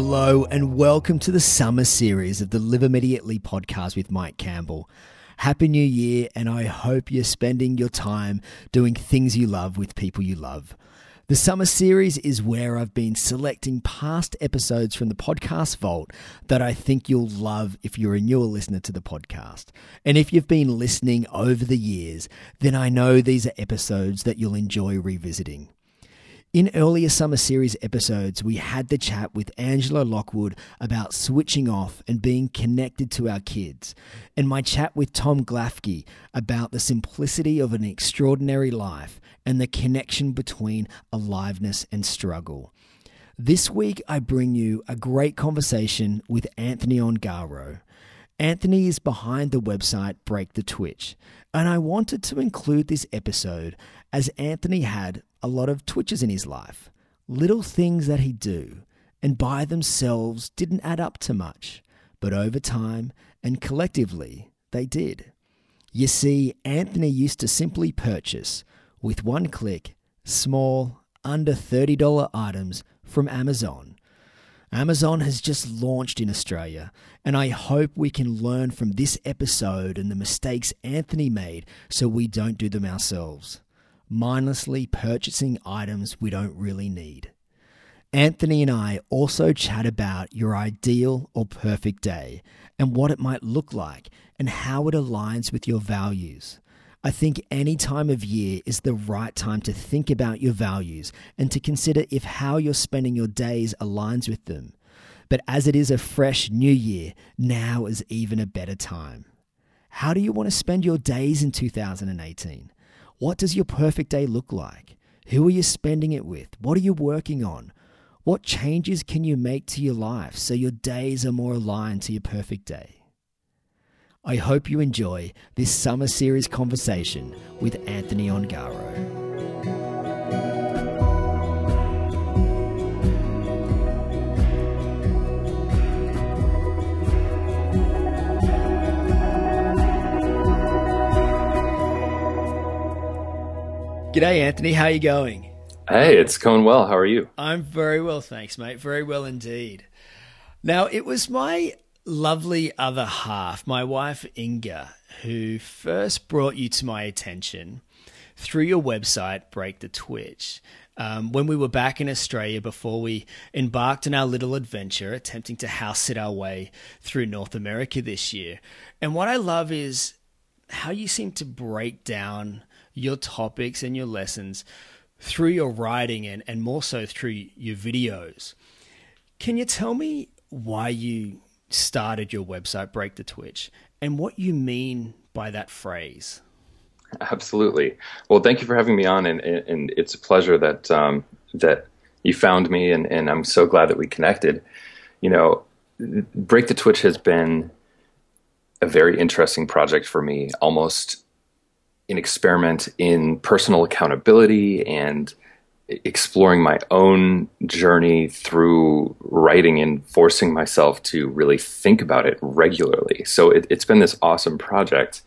Hello, and welcome to the summer series of the Live Immediately podcast with Mike Campbell. Happy New Year, and I hope you're spending your time doing things you love with people you love. The summer series is where I've been selecting past episodes from the podcast vault that I think you'll love if you're a newer listener to the podcast. And if you've been listening over the years, then I know these are episodes that you'll enjoy revisiting. In earlier summer series episodes, we had the chat with Angela Lockwood about switching off and being connected to our kids, and my chat with Tom Glafke about the simplicity of an extraordinary life and the connection between aliveness and struggle. This week, I bring you a great conversation with Anthony Ongaro. Anthony is behind the website Break the Twitch, and I wanted to include this episode as Anthony had a lot of twitches in his life, little things that he'd do, and by themselves didn't add up to much, but over time and collectively they did. You see, Anthony used to simply purchase, with one click, small, under $30 items from Amazon. Amazon has just launched in Australia, and I hope we can learn from this episode and the mistakes Anthony made so we don't do them ourselves mindlessly purchasing items we don't really need. Anthony and I also chat about your ideal or perfect day and what it might look like and how it aligns with your values. I think any time of year is the right time to think about your values and to consider if how you're spending your days aligns with them. But as it is a fresh new year, now is even a better time. How do you want to spend your days in 2018? What does your perfect day look like? Who are you spending it with? What are you working on? What changes can you make to your life so your days are more aligned to your perfect day? I hope you enjoy this summer series conversation with Anthony Ongaro. G'day, Anthony. How are you going? Hey, it's going well. How are you? I'm very well, thanks, mate. Very well indeed. Now, it was my lovely other half, my wife Inga, who first brought you to my attention through your website, Break the Twitch. Um, when we were back in Australia before we embarked on our little adventure, attempting to house sit our way through North America this year. And what I love is how you seem to break down your topics and your lessons through your writing and, and more so through your videos. Can you tell me why you started your website, Break the Twitch, and what you mean by that phrase? Absolutely. Well, thank you for having me on, and, and it's a pleasure that um, that you found me, and, and I'm so glad that we connected. You know, Break the Twitch has been a very interesting project for me, almost an experiment in personal accountability and exploring my own journey through writing and forcing myself to really think about it regularly. So it, has been this awesome project.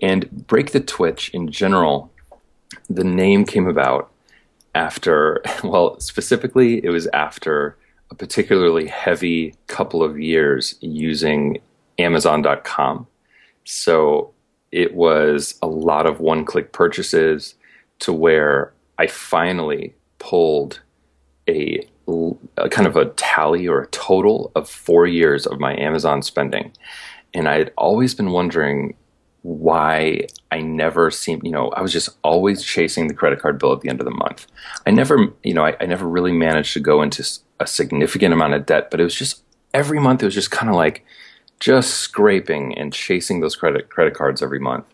And Break the Twitch in general, the name came about after, well, specifically, it was after a particularly heavy couple of years using Amazon.com. So it was a lot of one click purchases to where I finally pulled a, a, kind of a tally or a total of four years of my Amazon spending. And I had always been wondering why I never seemed, you know, I was just always chasing the credit card bill at the end of the month. I never, you know, I, I never really managed to go into a significant amount of debt, but it was just every month, it was just kind of like, just scraping and chasing those credit credit cards every month.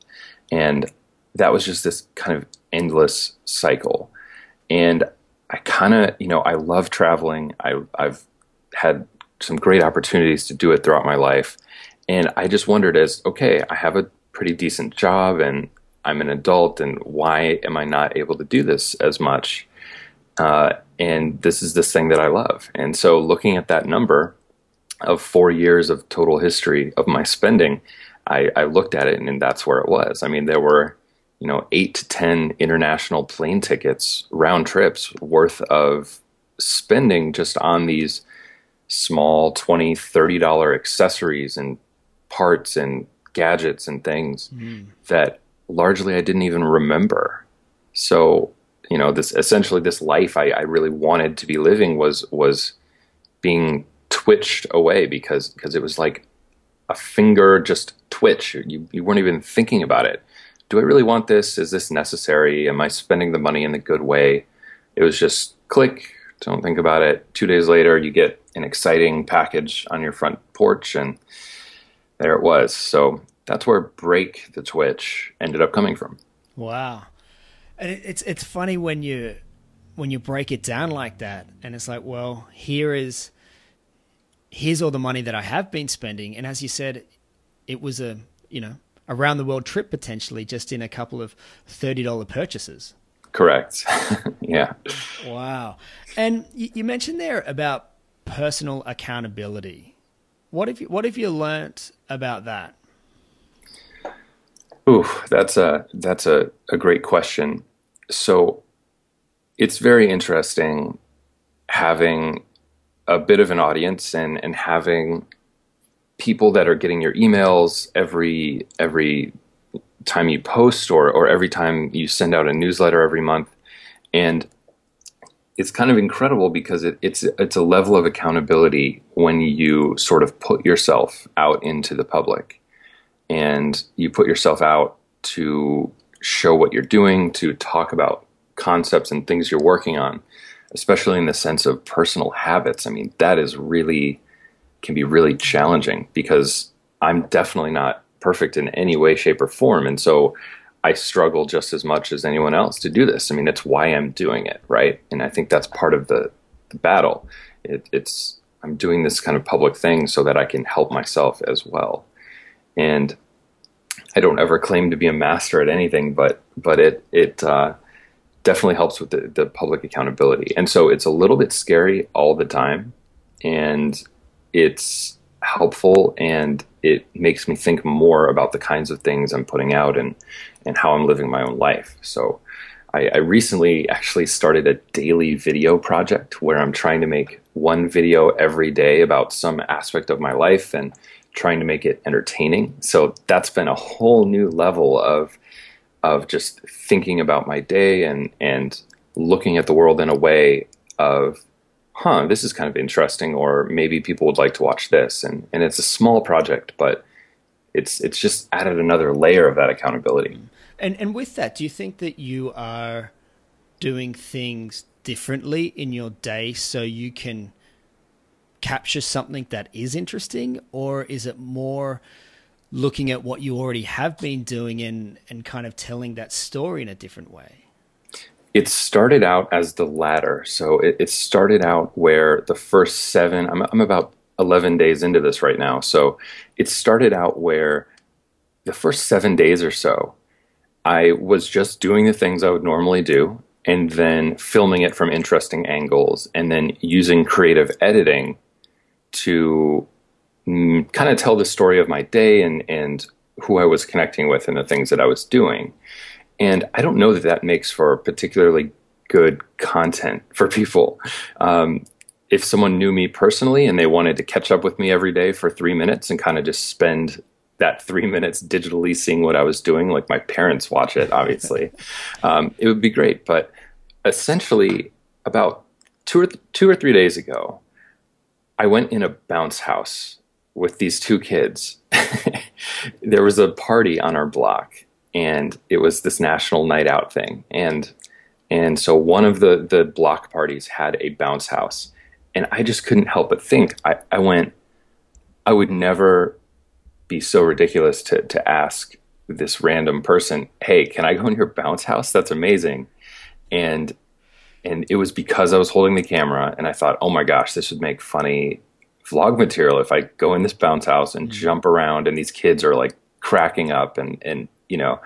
And that was just this kind of endless cycle. And I kind of, you know, I love traveling. I, I've had some great opportunities to do it throughout my life. And I just wondered as, okay, I have a pretty decent job and I'm an adult, and why am I not able to do this as much? Uh, and this is this thing that I love. And so looking at that number, of four years of total history of my spending, I, I looked at it and, and that's where it was. I mean, there were, you know, eight to 10 international plane tickets, round trips worth of spending just on these small 20 30 dollar accessories and parts and gadgets and things mm. that largely I didn't even remember. So, you know, this essentially this life I, I really wanted to be living was was being twitched away because because it was like a finger just twitch. You you weren't even thinking about it. Do I really want this? Is this necessary? Am I spending the money in the good way? It was just click, don't think about it. Two days later, you get an exciting package on your front porch, and there it was. So that's where Break the Twitch ended up coming from. Wow, and it's it's funny when you when you break it down like that, and it's like, well, here is here's all the money that I have been spending, and as you said, it was a you know around the world trip potentially just in a couple of thirty dollar purchases. Correct. yeah. Wow. And you mentioned there about personal accountability. What have you What have you learnt about that? Ooh, that's a that's a, a great question. So it's very interesting having a bit of an audience and and having people that are getting your emails every every time you post or or every time you send out a newsletter every month. And it's kind of incredible because it, it's it's a level of accountability when you sort of put yourself out into the public. And you put yourself out to show what you're doing to talk about concepts and things you're working on especially in the sense of personal habits i mean that is really can be really challenging because i'm definitely not perfect in any way, shape, or form. And so I struggle just as much as anyone else to do this. I mean, it's why I'm doing it, right? And I think that's part of the, the battle. It, it's I'm doing this kind of public thing so that I can help myself as well. And I don't ever claim to be a master at anything, but but it it uh, definitely helps with the, the public accountability. And so it's a little bit scary all the time, and it's helpful and it makes me think more about the kinds of things I'm putting out and and how I'm living my own life. So I, I, recently actually started a daily video project where I'm trying to make one video every day about some aspect of my life and trying to make it entertaining. So that's been a whole new level of of just thinking about my day and and looking at the world in a way of huh, this is kind of interesting, or maybe people would like to watch this. And, and it's a small project, but it's, it's just added another layer of that accountability. And, and with that, do you think that you are doing things differently in your day so you can capture something that is interesting, or is it more looking at what you already have been doing and, and kind of telling that story in a different way? it started out as the latter. So it, it, started out where the first seven, I'm, I'm about 11 days into this right now. So it started out where the first seven days or so, I was just doing the things I would normally do and then filming it from interesting angles and then using creative editing to mm, kind of tell the story of my day and, and who I was connecting with and the things that I was doing. And I don't know that that makes for particularly good content for people. Um, if someone knew me personally and they wanted to catch up with me every day for three minutes and kind of just spend that three minutes digitally seeing what I was doing, like my parents watch it, obviously, um, it would be great. But essentially, about two or th- two or three days ago, I went in a bounce house with these two kids. there was a party on our block, and it was this national night out thing. And and so one of the the block parties had a bounce house, and I just couldn't help but think. I, I went, I would never be so ridiculous to to ask this random person, "Hey, can I go in your bounce house? That's amazing." And and it was because I was holding the camera, and I thought, "Oh my gosh, this would make funny vlog material if I go in this bounce house and mm-hmm. jump around, and these kids are like cracking up and and you know,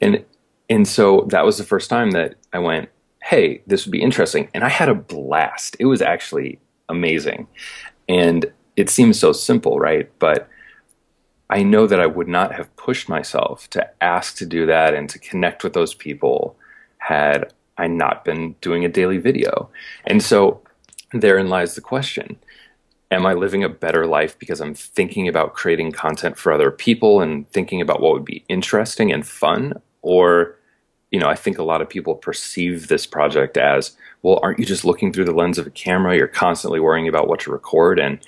and and so that was the first time that I went, hey, this would be interesting, and I had a blast. It was actually amazing, and it seems so simple, right? But I know that I would not have pushed myself to ask to do that and to connect with those people had I not been doing a daily video. And so therein lies the question am I living a better life because I'm thinking about creating content for other people and thinking about what would be interesting and fun? Or, you know, I think a lot of people perceive this project as, well, aren't you just looking through the lens of a camera? You're constantly worrying about what to record. And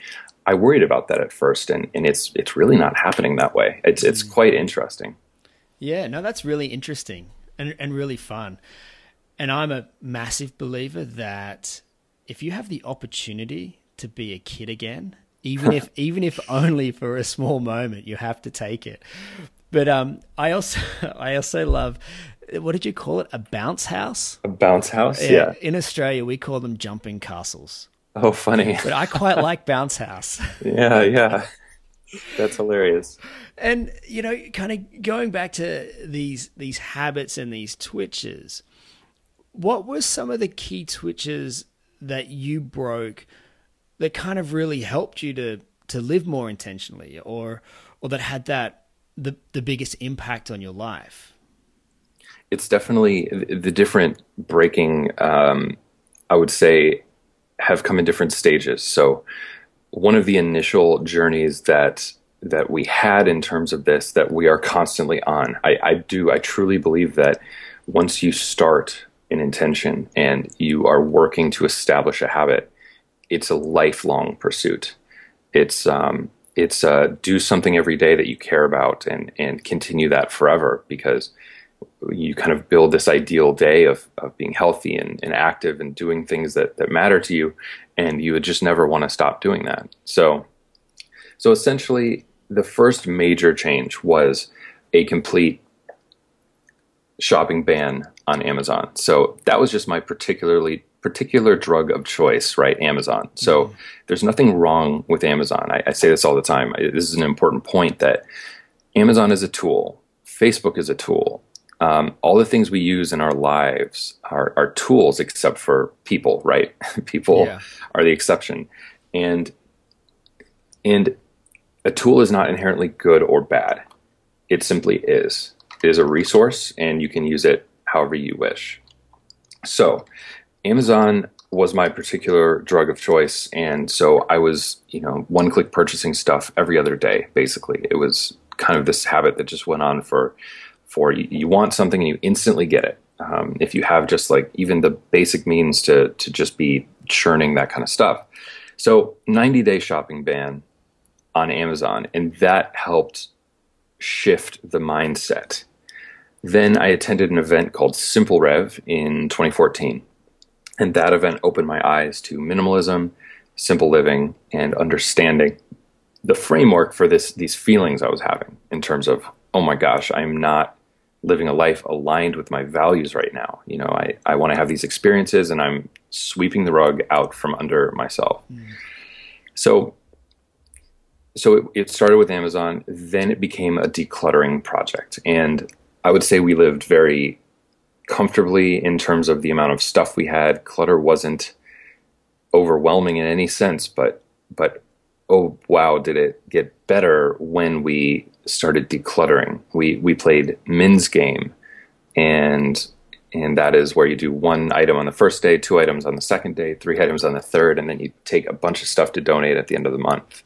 I worried about that at first, and, and it's it's really not happening that way. It's it's mm. quite interesting. Yeah, no, that's really interesting and and really fun. And I'm a massive believer that if you have the opportunity to be a kid again, even if even if only for a small moment, you have to take it. But um, I also I also love what did you call it? A bounce house. A bounce house. Yeah. yeah. In Australia, we call them jumping castles. Oh, funny. But I quite like bounce house. yeah, yeah. That's hilarious. And you know, kind of going back to these these habits and these twitches, what were some of the key twitches that you broke that kind of really helped you to to live more intentionally or or that had that the the biggest impact on your life? It's definitely the different breaking um, i would say have come in different stages. So one of the initial journeys that that we had in terms of this that we are constantly on I, I do i truly believe that once you start an intention and you are working to establish a habit it's a lifelong pursuit. It's um, it's uh, do something every day that you care about and and continue that forever because you kind of build this ideal day of, of being healthy and, and active and doing things that, that matter to you and you would just never want to stop doing that so so essentially the first major change was a complete shopping ban on amazon so that was just my particularly particular drug of choice, right? Amazon. So mm-hmm. there's nothing wrong with Amazon. I, I, say this all the time. I, this is an important point that Amazon is a tool, Facebook is a tool. Um, all the things we use in our lives are, are tools, except for people, right? people yeah. are the exception, and and a tool is not inherently good or bad. It simply is. It is a resource, and you can use it however you wish. So, Amazon was my particular drug of choice, and so I was, you know, one-click purchasing stuff every other day. Basically, it was kind of this habit that just went on for, for you, you want something and you instantly get it. Um, if you have just like even the basic means to to just be churning that kind of stuff. So 90 day shopping ban on Amazon, and that helped shift the mindset. Then I attended an event called Simple Rev in 2014 and that event opened my eyes to minimalism, simple living, and understanding the framework for this these feelings I was having in terms of, oh my gosh, I'm not living a life aligned with my values right now. You know, I, I want to have these experiences and I'm sweeping the rug out from under myself. Mm. So so it, it started with Amazon, then it became a decluttering project. And I would say we lived very comfortably in terms of the amount of stuff we had. Clutter wasn't overwhelming in any sense, but but oh wow, did it get better when we started decluttering. We we played Min's game and and that is where you do one item on the first day, two items on the second day, three items on the third, and then you take a bunch of stuff to donate at the end of the month.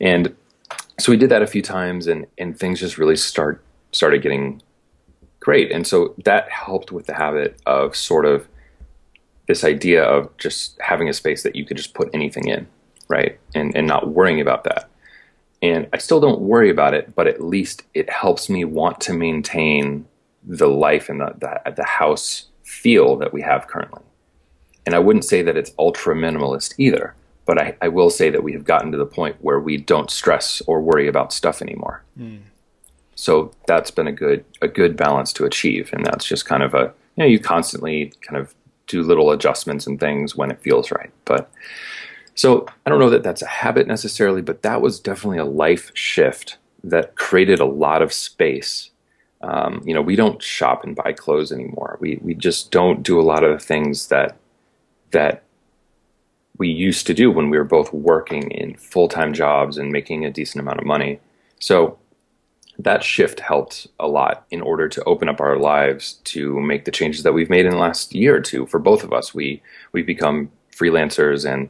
And so we did that a few times and and things just really start started getting great. And so that helped with the habit of sort of this idea of just having a space that you could just put anything in, right? And and not worrying about that. And I still don't worry about it, but at least it helps me want to maintain the life and the, the, the house feel that we have currently. And I wouldn't say that it's ultra minimalist either, but I, I will say that we have gotten to the point where we don't stress or worry about stuff anymore. Mm. So that's been a good a good balance to achieve, and that's just kind of a you know you constantly kind of do little adjustments and things when it feels right. But so I don't know that that's a habit necessarily, but that was definitely a life shift that created a lot of space. Um, you know, we don't shop and buy clothes anymore. We we just don't do a lot of the things that that we used to do when we were both working in full time jobs and making a decent amount of money. So that shift helped a lot in order to open up our lives to make the changes that we've made in the last year or two for both of us. We we've become freelancers and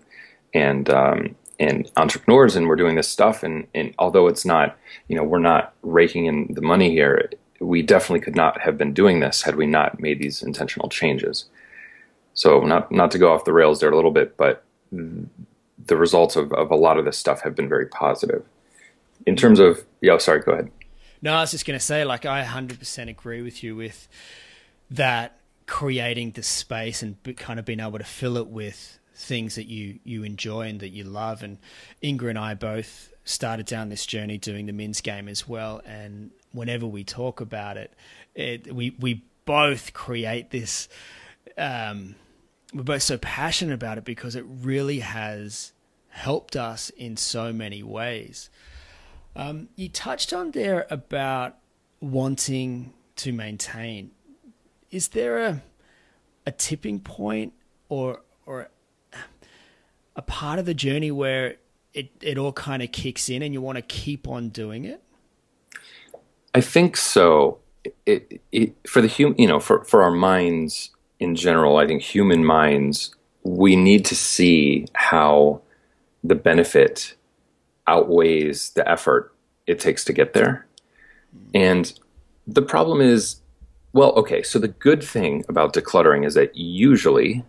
and um, and entrepreneurs and we're doing this stuff. And, and although it's not you know we're not raking in the money here we definitely could not have been doing this had we not made these intentional changes. So not not to go off the rails there a little bit but the results of, of a lot of this stuff have been very positive. In terms of yeah sorry go ahead no i was just going to say like i 100% agree with you with that creating the space and kind of being able to fill it with things that you you enjoy and that you love. And Inga and I both started down this journey doing the Min's game as well. And whenever we talk about it, it we we both create this. Um, we're both so passionate about it because it really has helped us in so many ways. Um, you touched on there about wanting to maintain. Is there a a tipping point or or a part of the journey where it, it all kind of kicks in and you want to keep on doing it? I think so. It, it, for the human, you know, for, for our minds in general, I think human minds, we need to see how the benefit outweighs the effort it takes to get there. And the problem is, well, okay, so the good thing about decluttering is that usually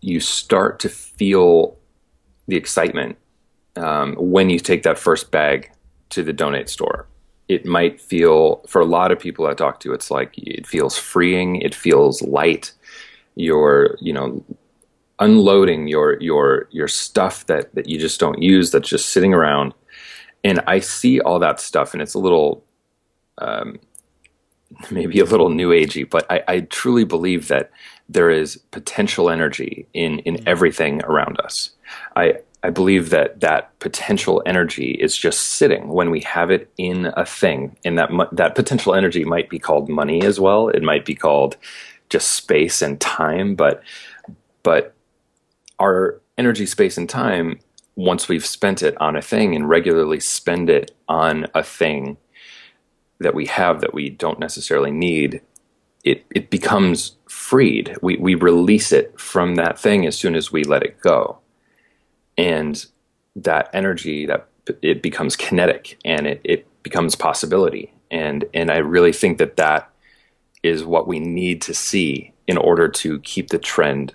you start to feel the excitement um, when you take that first bag to the donate store. It might feel, for a lot of people I talk to, it's like it feels freeing. It feels light. You're, you know, unloading your your your stuff that that you just don't use that's just sitting around. And I see all that stuff, and it's a little, um, maybe a little new agey, but I, I truly believe that there is potential energy in in mm-hmm. everything around us. I I believe that that potential energy is just sitting when we have it in a thing, and that that potential energy might be called money as well. It might be called just space and time, but but our energy, space, and time once we've spent it on a thing and regularly spend it on a thing that we have that we don't necessarily need, it, it becomes freed. We, we release it from that thing as soon as we let it go. And that energy, that it becomes kinetic and it, it becomes possibility. And, and I really think that that is what we need to see in order to keep the trend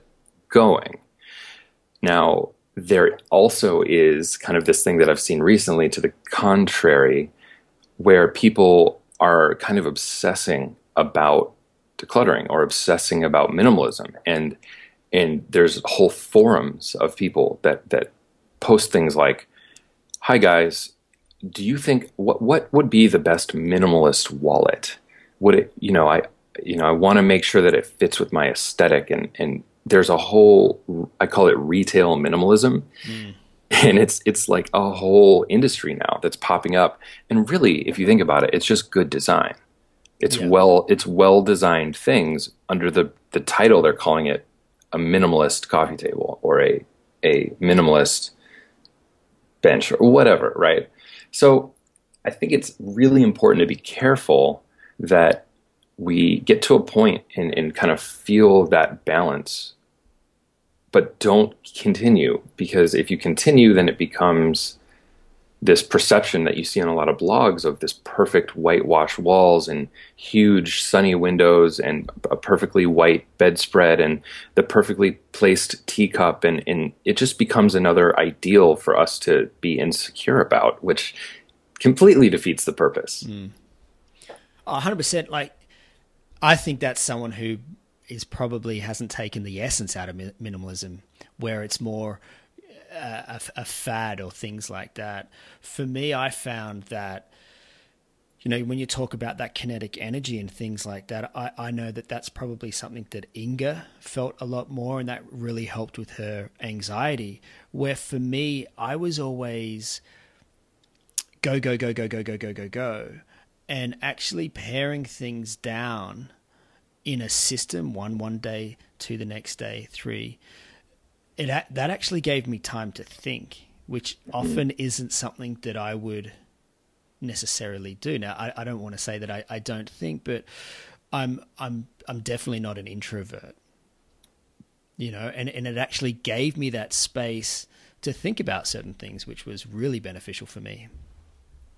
going. Now, there also is kind of this thing that I've seen recently to the contrary, where people are kind of obsessing about decluttering or obsessing about minimalism. And and there's whole forums of people that that post things like hi guys do you think what what would be the best minimalist wallet? Would it you know i you know i want to make sure that it fits with my aesthetic and and there's a whole i call it retail minimalism mm. and it's it's like a whole industry now that's popping up and really if you think about it it's just good design it's yeah. well it's well designed things under the the title they're calling it a minimalist coffee table or a a minimalist bench or whatever, right? So I think it's really important to be careful that we get to a point and, and kind of feel that balance, but don't continue because if you continue, then it becomes this perception that you see on a lot of blogs of this perfect whitewashed walls and huge sunny windows and a perfectly white bedspread and the perfectly placed teacup. And, and it just becomes another ideal for us to be insecure about which completely defeats the purpose. Mm. 100% like i think that's someone who is probably hasn't taken the essence out of minimalism where it's more uh, a, a, fad or things like that. For me, I found that you know, when you talk about that kinetic energy and things like that, I, I know that that's probably something that Inga felt a lot more, and that really helped with her anxiety. Where for me, I was always go, go, go, go, go, go, go, go, go, and actually paring things down in a system one one day, two the next day, three it that actually gave me time to think, which mm-hmm. often isn't something that I would necessarily do. Now, I, I don't want to say that I, I don't think, but I'm I'm I'm definitely not an introvert. you know, and, and it actually gave me that space to think about certain things, which was really beneficial for me.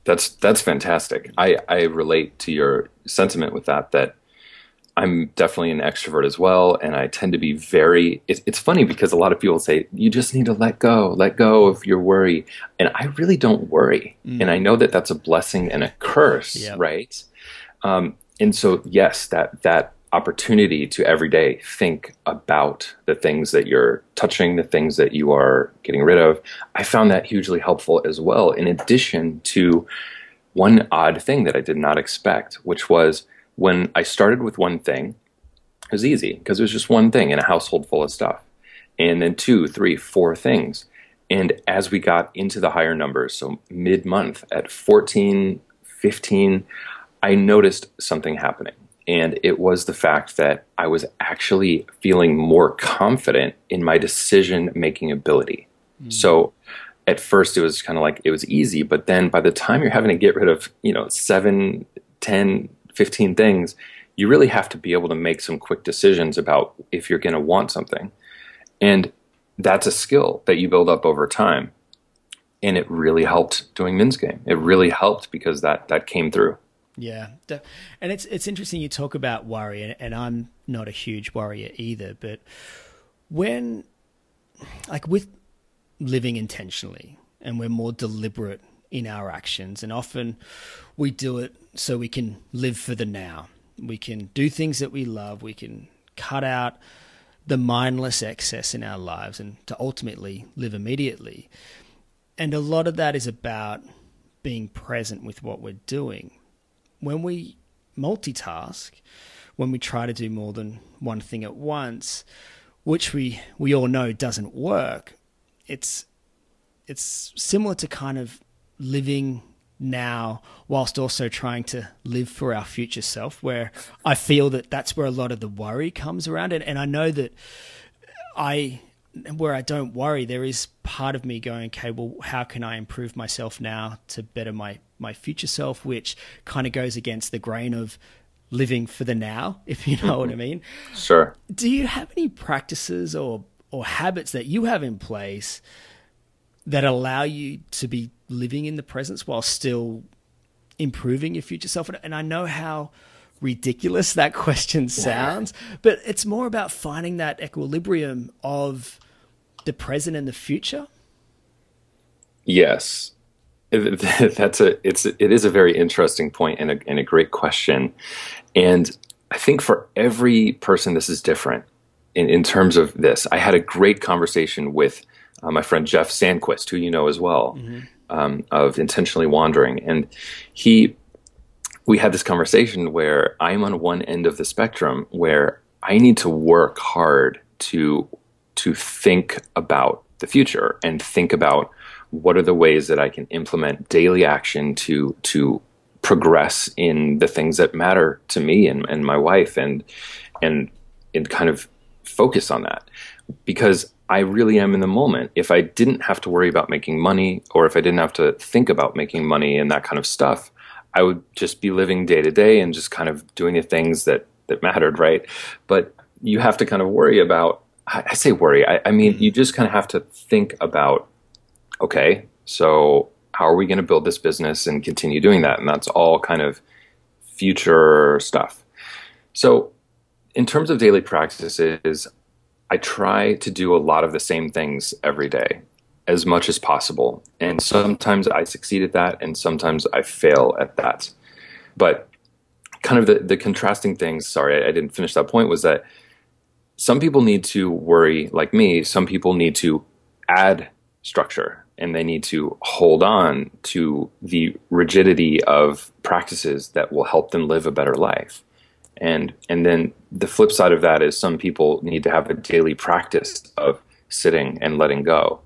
That's that's fantastic. I, I relate to your sentiment with that that I'm definitely an extrovert as well, and I tend to be very. It, it's funny because a lot of people say you just need to let go, let go of your worry, and I really don't worry, mm. and I know that that's a blessing and a curse, yep. right? Um, and so, yes, that that opportunity to every day think about the things that you're touching, the things that you are getting rid of. I found that hugely helpful as well. In addition to one odd thing that I did not expect, which was when I started with one thing, it was easy because it was just one thing in a household full of stuff. And then two, three, four things. And as we got into the higher numbers, so mid month at 14, 15, I noticed something happening. And it was the fact that I was actually feeling more confident in my decision making ability. Mm. So at first it was kind of like it was easy, but then by the time you're having to get rid of, you know, seven, ten 15 things, you really have to be able to make some quick decisions about if you're going to want something. And that's a skill that you build up over time. And it really helped doing Min's game. It really helped because that that came through. Yeah, and it's it's interesting you talk about worry, and I'm not a huge worrier either. But when, like, with living intentionally, and we're more deliberate in our actions. And often we do it so we can live for the now. We can do things that we love. We can cut out the mindless excess in our lives and to ultimately live immediately. And a lot of that is about being present with what we're doing. When we multitask, when we try to do more than one thing at once, which we, we all know doesn't work, it's it's similar to kind of living now whilst also trying to live for our future self where i feel that that's where a lot of the worry comes around. And, and i know that i where i don't worry there is part of me going okay well how can i improve myself now to better my my future self which kind of goes against the grain of living for the now if you know what i mm-hmm. mean sure do you have any practices or or habits that you have in place that allow you to be living in the presence while still improving your future self. And I know how ridiculous that question sounds, yeah. but it's more about finding that equilibrium of the present and the future. Yes. That's a it's it is a very interesting point and a and a great question. And I think for every person this is different in, in terms of this. I had a great conversation with uh, my friend Jeff Sandquist, who you know as well, mm-hmm. um, of Intentionally Wandering. And he, we had this conversation where I'm on one end of the spectrum where I need to work hard to to think about the future and think about what are the ways that I can implement daily action to to progress in the things that matter to me and, and my wife and and and kind of focus on that because I really am in the moment. If I didn't have to worry about making money or if I didn't have to think about making money and that kind of stuff, I would just be living day to day and just kind of doing the things that, that mattered, right? But you have to kind of worry about, I say worry, I, I mean, mm-hmm. you just kind of have to think about, okay, so how are we going to build this business and continue doing that? And that's all kind of future stuff. So, in terms of daily practices, I try to do a lot of the same things every day as much as possible. And sometimes I succeed at that, and sometimes I fail at that. But kind of the, the contrasting things, sorry, I, I didn't finish that point, was that some people need to worry like me, some people need to add structure and they need to hold on to the rigidity of practices that will help them live a better life. And and then the flip side of that is some people need to have a daily practice of sitting and letting go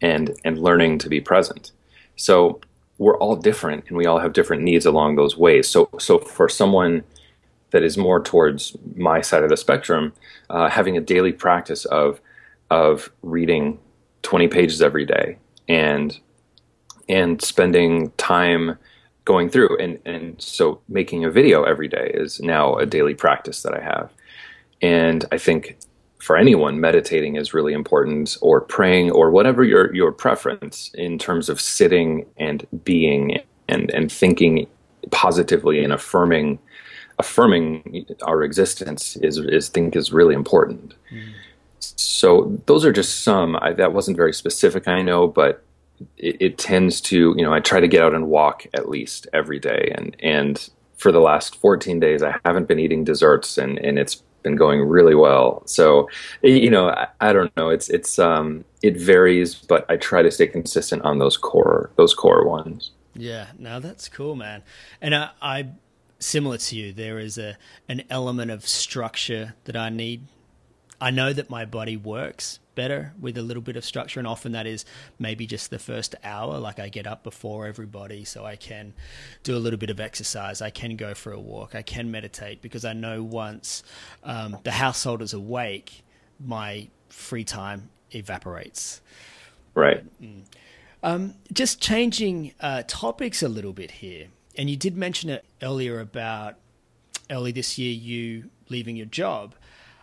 and and learning to be present. So we're all different and we all have different needs along those ways. So so for someone that is more towards my side of the spectrum uh, having a daily practice of of reading 20 pages every day and and spending time going through. And and so making a video every day is now a daily practice that I have. And I think for anyone, meditating is really important, or praying, or whatever your your preference in terms of sitting and being and and thinking positively and affirming affirming our existence is is think is really important. Mm. So those are just some. I, that wasn't very specific, I know, but it, it, tends to you know I try to get out and walk at least every day, and and for the last 14 days I haven't been eating desserts, and and it's been going really well. So, you know, I, I, don't know. It's it's um it varies, but I try to stay consistent on those core those core ones. Yeah, now that's cool, man. And I, I similar to you, there is a an element of structure that I need. I know that my body works better with a little bit of structure. And often that is maybe just the first hour. Like I get up before everybody so I can do a little bit of exercise. I can go for a walk. I can meditate because I know once um, the household is awake, my free time evaporates. Right. Mm. Um, just changing uh, topics a little bit here. And you did mention it earlier about early this year you leaving your job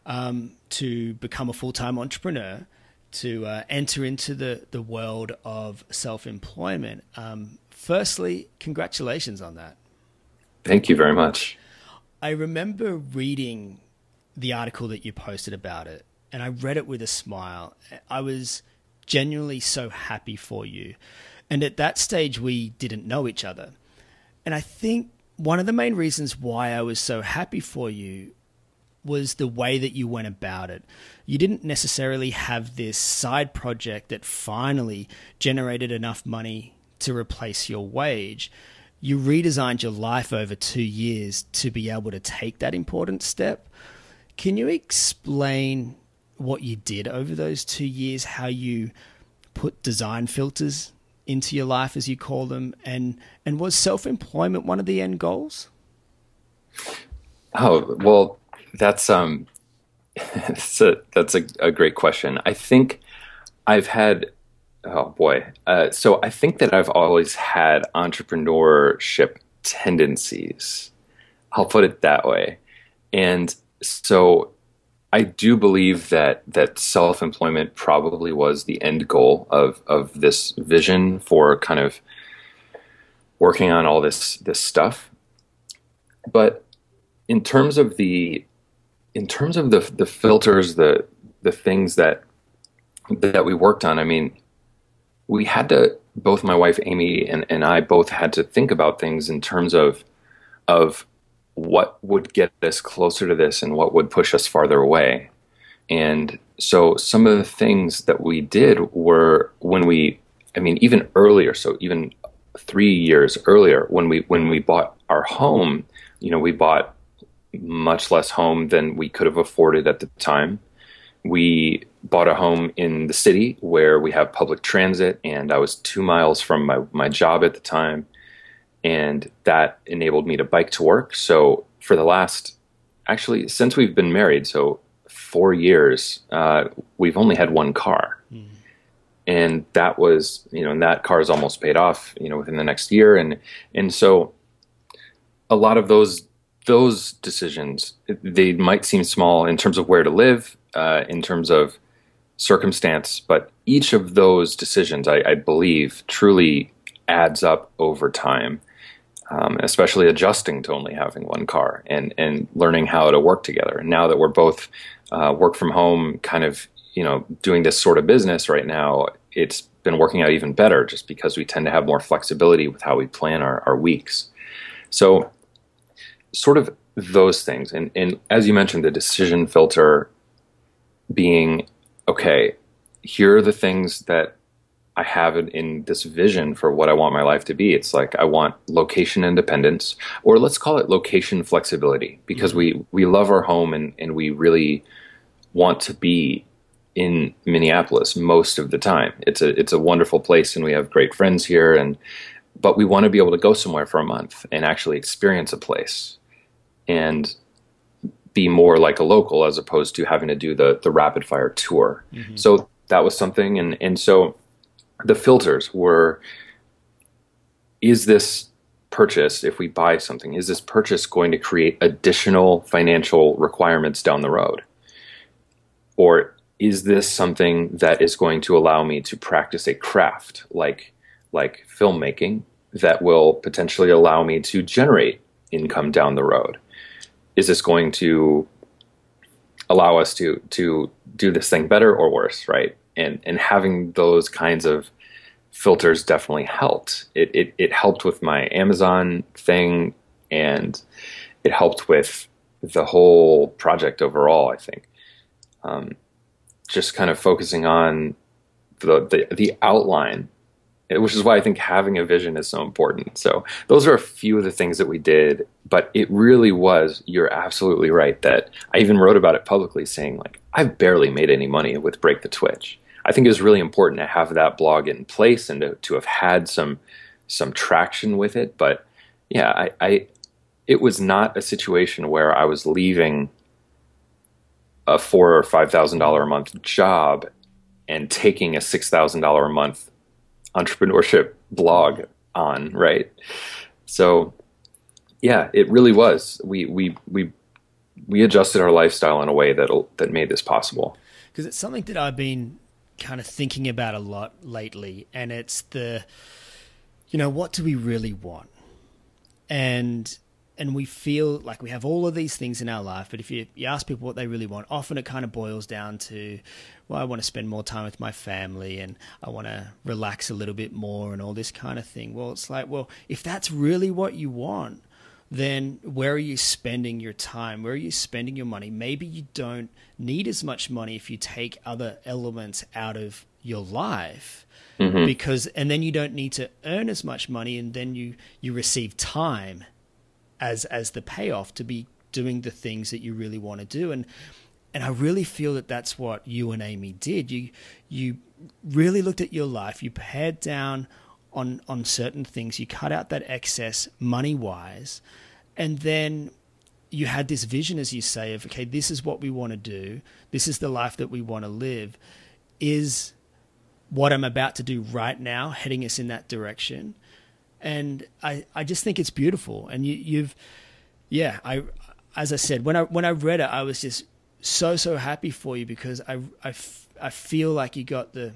um, to become a full time entrepreneur, to uh, enter into the, the world of self employment. Um, firstly, congratulations on that. Thank you very much. I remember reading the article that you posted about it, and I read it with a smile. I was genuinely so happy for you. And at that stage, we didn't know each other. And I think one of the main reasons why I was so happy for you was the way that you went about it. You didn't necessarily have this side project that finally generated enough money to replace your wage. You redesigned your life over two years to be able to take that important step. Can you explain what you did over those two years, how you put design filters into your life, as you call them, and, and was self employment one of the end goals? Oh, well, that's um, that's a that's a, a great question. I think I've had oh boy, uh, so I think that I've always had entrepreneurship tendencies. I'll put it that way, and so I do believe that that self employment probably was the end goal of of this vision for kind of working on all this this stuff. But in terms of the in terms of the the filters, the the things that that we worked on, I mean, we had to both my wife Amy and, and I both had to think about things in terms of of what would get us closer to this and what would push us farther away. And so some of the things that we did were when we I mean even earlier, so even 3 years earlier when we when we bought our home, you know, we bought much less home than we could have afforded at the time. We bought a home in the city where we have public transit, and I was two miles from my, my job at the time. And that enabled me to bike to work. So, for the last, actually, since we've been married, so four years, uh, we've only had one car. Mm. And that was, you know, and that car is almost paid off, you know, within the next year. And, and so a lot of those those decisions they might seem small in terms of where to live, uh, in terms of circumstance, but each of those decisions, I, I believe, truly adds up over time. Um, especially adjusting to only having one car and and learning how to work together. And now that we're both uh, work from home, kind of you know doing this sort of business right now, it's been working out even better just because we tend to have more flexibility with how we plan our, our weeks. So sort of those things. And, and as you mentioned, the decision filter being okay, here are the things that I have it in this vision for what I want my life to be. It's like I want location independence, or let's call it location flexibility, because mm-hmm. we, we love our home and, and we really want to be in Minneapolis most of the time. It's a it's a wonderful place and we have great friends here and but we want to be able to go somewhere for a month and actually experience a place and be more like a local as opposed to having to do the the rapid fire tour. Mm-hmm. So that was something, and and so the filters were: is this purchase if we buy something? Is this purchase going to create additional financial requirements down the road? or is this something that is going to allow me to practice a craft like like filmmaking that will potentially allow me to generate income down the road? Is this going to allow us to to do this thing better or worse, right? And and having those kinds of filters definitely helped. It, it, it helped with my Amazon thing and it helped with the whole project overall, I think. Um, just kind of focusing on the, the, the outline, which is why I think having a vision is so important. So those are a few of the things that we did, but it really was, you're absolutely right that I even wrote about it publicly saying like, I've barely made any money with Break the Twitch I think it was really important to have that blog in place and to, to have had some some traction with it. But yeah, I, I it was not a situation where I was leaving a four or five thousand dollar a month job and taking a six thousand dollar a month entrepreneurship blog on, right? So yeah, it really was. We we we we adjusted our lifestyle in a way that that made this possible. Because it's something that I've been kind of thinking about a lot lately, and it's the, you know, what do we really want? And and we feel like we have all of these things in our life, but if you, you ask people what they really want, often it kind of boils down to, well, I want to spend more time with my family and I want to relax a little bit more and all this kind of thing. Well, it's like, well, if that's really what you want, then where are you spending your time? Where are you spending your money? Maybe you don't need as much money if you take other elements out of your life. Mm-hmm. Because and then you don't need to earn as much money and then you you receive time as as the payoff to be doing the things that you really want to do and and I really feel that that's what you and Amy did. You you really looked at your life, you pared down on on certain things. You cut out that excess money wise, and then you had this vision, as you say, of okay, this is what we want to do. This is the life that we want to live. Is what I'm about to do right now heading us in that direction? And I, I just think it's beautiful. And you, you've, yeah, I, as I said, when I when I read it, I was just so so happy for you because I, I, I feel like you got the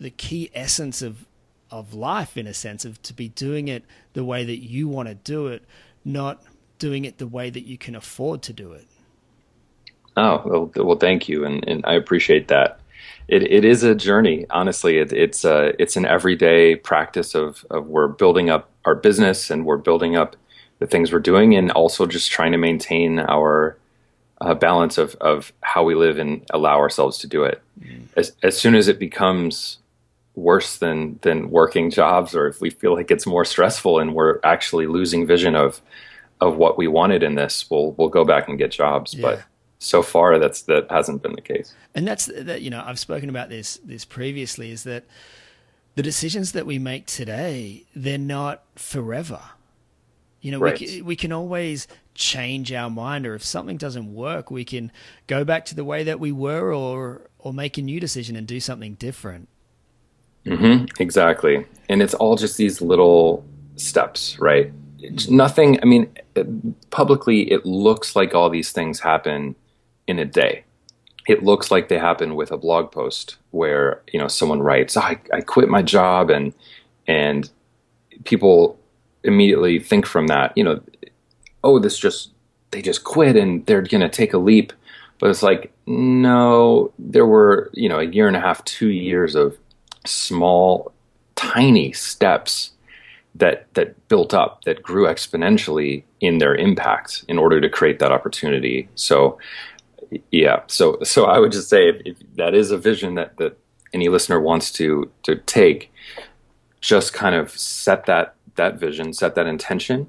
the key essence of of life in a sense of to be doing it the way that you want to do it, not doing it the way that you can afford to do it. Oh well, well thank you, and, and I appreciate that. It, it is a journey, honestly. It, it's a, uh, it's an everyday practice of, of we're building up our business and we're building up the things we're doing, and also just trying to maintain our uh, balance of, of how we live and allow ourselves to do it. Mm. As, as soon as it becomes worse than than working jobs or if we feel like it's more stressful and we're actually losing vision of of what we wanted in this we'll we'll go back and get jobs yeah. but so far that's that hasn't been the case and that's that you know I've spoken about this this previously is that the decisions that we make today they're not forever you know right. we we can always change our mind or if something doesn't work we can go back to the way that we were or or make a new decision and do something different Mm-hmm, exactly. And it's all just these little steps, right? It's nothing, I mean, publicly, it looks like all these things happen in a day. It looks like they happen with a blog post where, you know, someone writes, oh, I, I quit my job and, and people immediately think from that, you know, oh, this just, they just quit and they're going to take a leap. But it's like, no, there were, you know, a year and a half, two years of small, tiny steps that that built up, that grew exponentially in their impact in order to create that opportunity. So, yeah. So so I would just say if, if that is a vision that that any listener wants to to take, just kind of set that that vision, set that intention,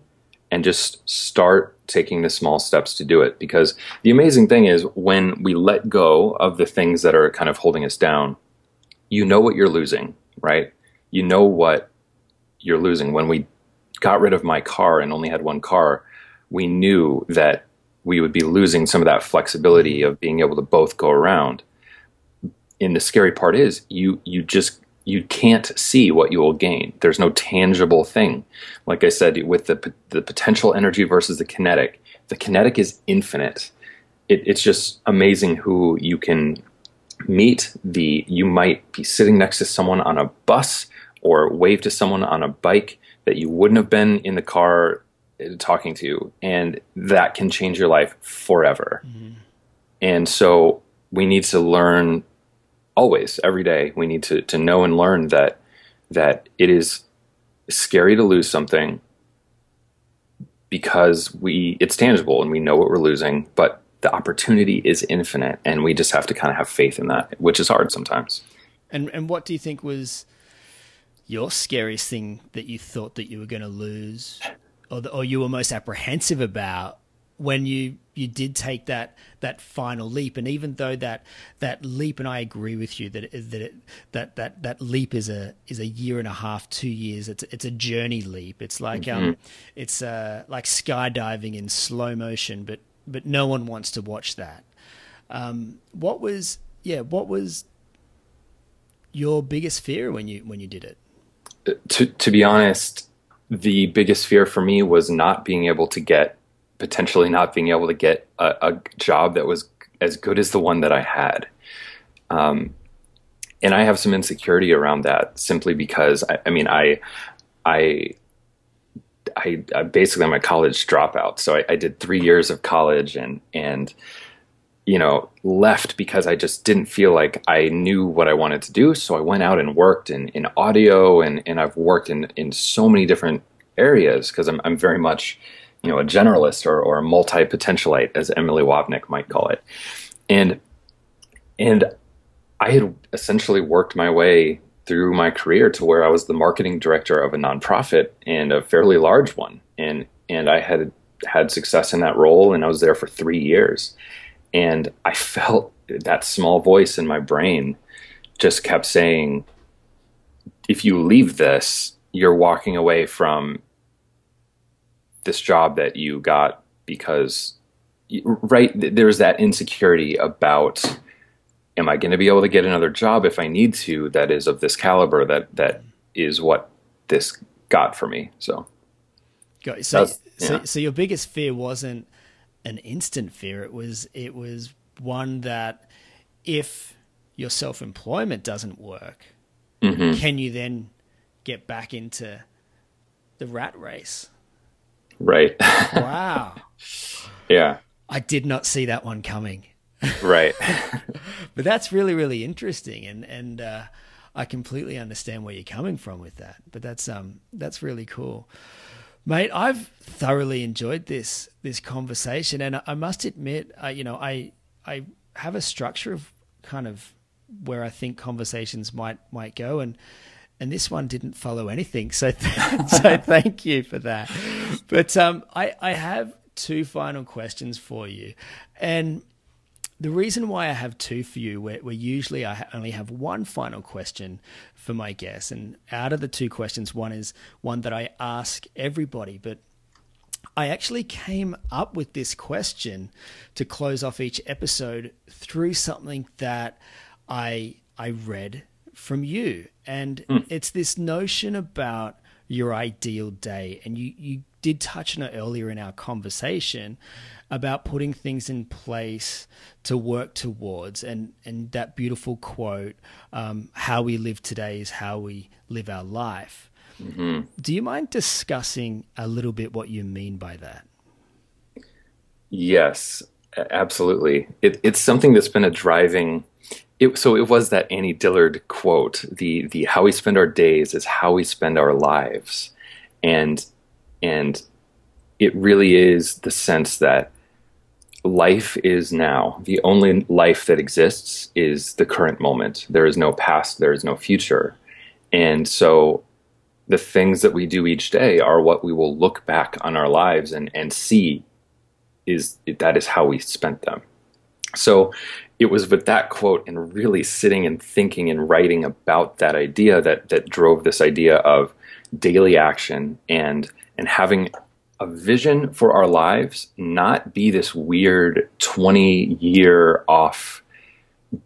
and just start taking the small steps to do it. Because the amazing thing is when we let go of the things that are kind of holding us down you know what you're losing, right? You know what you're losing. When we got rid of my car and only had one car, we knew that we would be losing some of that flexibility of being able to both go around. And the scary part is you you just you can't see what you will gain. There's no tangible thing. Like I said, with the the potential energy versus the kinetic, the kinetic is infinite it, it's just amazing who you can meet. The you might be sitting next to someone on a bus or wave to someone on a bike that you wouldn't have been in the car uh, talking to, and that can change your life forever. Mm-hmm. And so we need to learn always, every day. We need to to know and learn that that it is scary to lose something because we it's tangible and we know what we're losing, but the opportunity is infinite and we just have to kind of have faith in that, which is hard sometimes. And and what do you think was your scariest thing that you thought that you were going to lose or the, or you were most apprehensive about when you you did take that that final leap and even though that that leap and I agree with you that it, that it, that that that leap is a is a year and a half 2 years it's it's a journey leap it's like um, mm-hmm. um it's uh like skydiving in slow motion but but no one wants to watch that um what was yeah what was your biggest fear when you when you did it to to be honest the biggest fear for me was not being able to get potentially not being able to get a, a job that was as good as the one that I had. Um, and I have some insecurity around that simply because I, I mean I, I I, I, basically I'm a college dropout. So I, I, did three years of college and and you know left because I just didn't feel like I knew what I wanted to do. So I went out and worked in, in audio and, and I've worked in, in so many different areas because I'm I'm very much you know a generalist or, or a multi-potentialite as emily wapnick might call it and and i had essentially worked my way through my career to where i was the marketing director of a nonprofit and a fairly large one. And and i had had success in that role and i was there for three years. And i felt that small voice in my brain just kept saying if you leave this you're walking away from this job that you got because right? There's that insecurity about am I going to be able to get another job if I need to that is of this caliber that that is what this got for me so so, yeah. so so your biggest fear wasn't an instant fear it was it was one that if your self-employment doesn't work mm-hmm. can you then get back into the rat race Right. Wow. yeah. I did not see that one coming. Right. but that's really, really interesting, and and uh, I completely understand where you're coming from with that. But that's um that's really cool, mate. I've thoroughly enjoyed this this conversation, and I must admit, uh, you know, I I have a structure of kind of where I think conversations might might go, and and this one didn't follow anything. So, th- so thank you for that. But um, I, I have two final questions for you, and the reason why I have two for you, where, where usually I only have one final question for my guests, and out of the two questions, one is one that I ask everybody, but I actually came up with this question to close off each episode through something that I I read from you. And mm. it's this notion about your ideal day. And you, you did touch on it earlier in our conversation about putting things in place to work towards. And, and that beautiful quote um, how we live today is how we live our life. Mm-hmm. Do you mind discussing a little bit what you mean by that? Yes, absolutely. It, it's something that's been a driving it, so it was that Annie Dillard quote: "the the how we spend our days is how we spend our lives," and and it really is the sense that life is now. The only life that exists is the current moment. There is no past. There is no future, and so the things that we do each day are what we will look back on our lives and and see is that is how we spent them. So it was with that quote and really sitting and thinking and writing about that idea that that drove this idea of daily action and and having a vision for our lives not be this weird 20 year off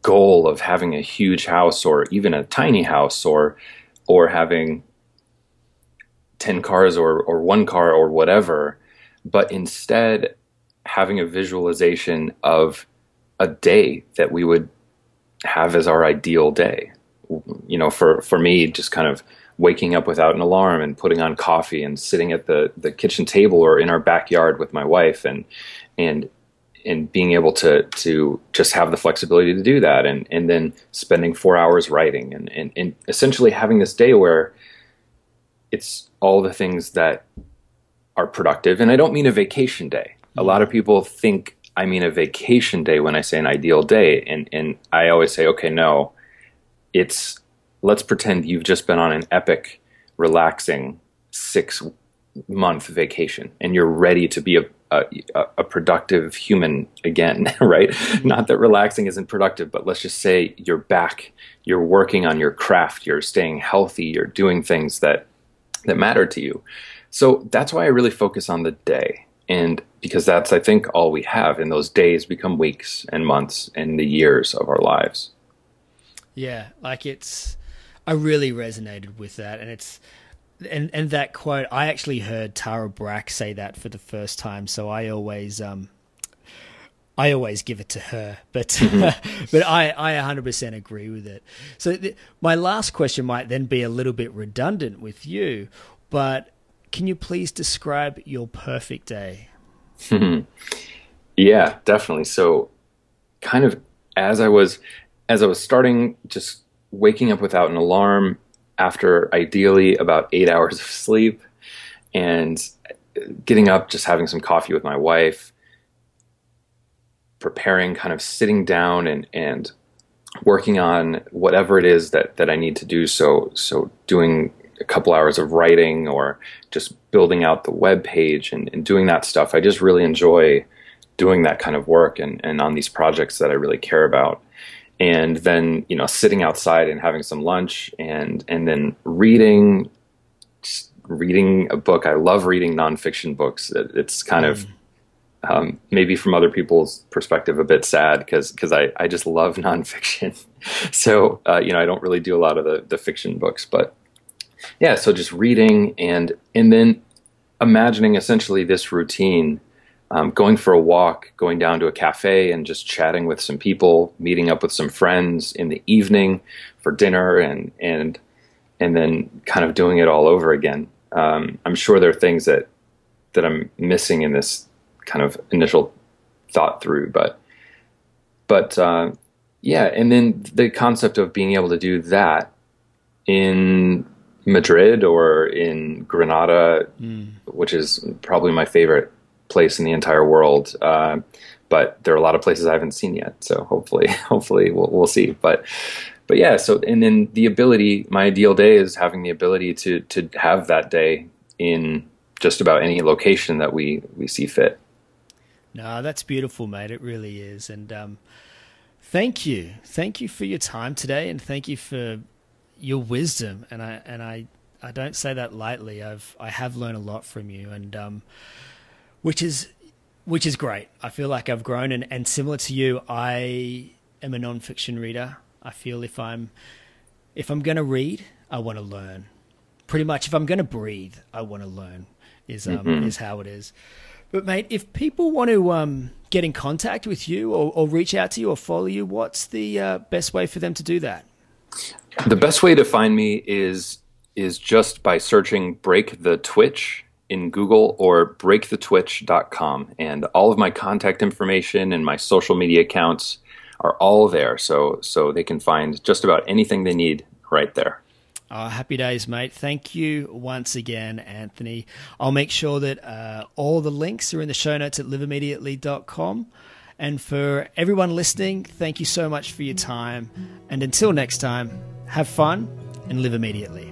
goal of having a huge house or even a tiny house or or having 10 cars or or one car or whatever but instead having a visualization of a day that we would have as our ideal day. You know, for, for me, just kind of waking up without an alarm and putting on coffee and sitting at the, the kitchen table or in our backyard with my wife and and and being able to to just have the flexibility to do that and and then spending four hours writing and, and, and essentially having this day where it's all the things that are productive and I don't mean a vacation day. A lot of people think I mean a vacation day when I say an ideal day and and I always say okay no it's let's pretend you've just been on an epic relaxing 6 month vacation and you're ready to be a a, a, productive human again, right? Mm-hmm. Not that relaxing isn't productive, but let's just say you're back, you're working on your craft, you're staying healthy, you're doing things that that matter to you. So that's why I really focus on the day. And because that's I think all we have and those days become weeks and months and the years of our lives. Yeah, like it's I really resonated with that and it's and and that quote, I actually heard Tara Brach say that for the first time, so I always um, I always give it to her, but mm-hmm. but I I 100% agree with it. So th- my last question might then be a little bit redundant with you, but can you please describe your perfect day? yeah, definitely. So kind of as I was as I was starting just waking up without an alarm after ideally about eight hours of sleep and getting up, just having some coffee with my wife, preparing, kind of sitting down and, and working on whatever it is that, that I need to do. So, so doing a couple hours of writing or just building out the web page and, and doing that stuff. I just really enjoy doing that kind of work and, and on these projects that I really care about and then you know sitting outside and having some lunch and and then reading reading a book. I love reading nonfiction books. It's kind mm. of um, maybe from other people's perspective a bit sad because because I, I just love nonfiction. so uh, you know I don't really do a lot of the the fiction books, but yeah. So just reading and and then imagining essentially this routine um, going for a walk, going down to a cafe and just chatting with some people, meeting up with some friends in the evening for dinner, and and and then kind of doing it all over again. Um, I'm sure there are things that that I'm missing in this kind of initial thought through, but but uh, yeah, and then the concept of being able to do that in Madrid or in Granada, mm. which is probably my favorite place in the entire world. Uh, but there are a lot of places I haven't seen yet. So hopefully, hopefully we'll, we'll see. But but yeah. So and then the ability, my ideal day is having the ability to to have that day in just about any location that we we see fit. No, that's beautiful, mate. It really is. And um, thank you, thank you for your time today, and thank you for your wisdom. And I and I I don't say that lightly. I've I have learned a lot from you, and um, which is which is great. I feel like I've grown, and, and similar to you, I am a non-fiction reader. I feel if I'm if I'm going to read, I want to learn. Pretty much, if I'm going to breathe, I want to learn. Is um, mm-hmm. is how it is. But mate, if people want to um, get in contact with you or, or, reach out to you or follow you, what's the uh, best way for them to do that? The best way to find me is is just by searching "Break the Twitch" in Google or breakthetwitch.com. And all of my contact information and my social media accounts are all there. So, so they can find just about anything they need right there. Oh, happy days, mate. Thank you once again, Anthony. I'll make sure that uh, all the links are in the show notes at liveimmediately.com. And for everyone listening, thank you so much for your time. And until next time, have fun and live immediately.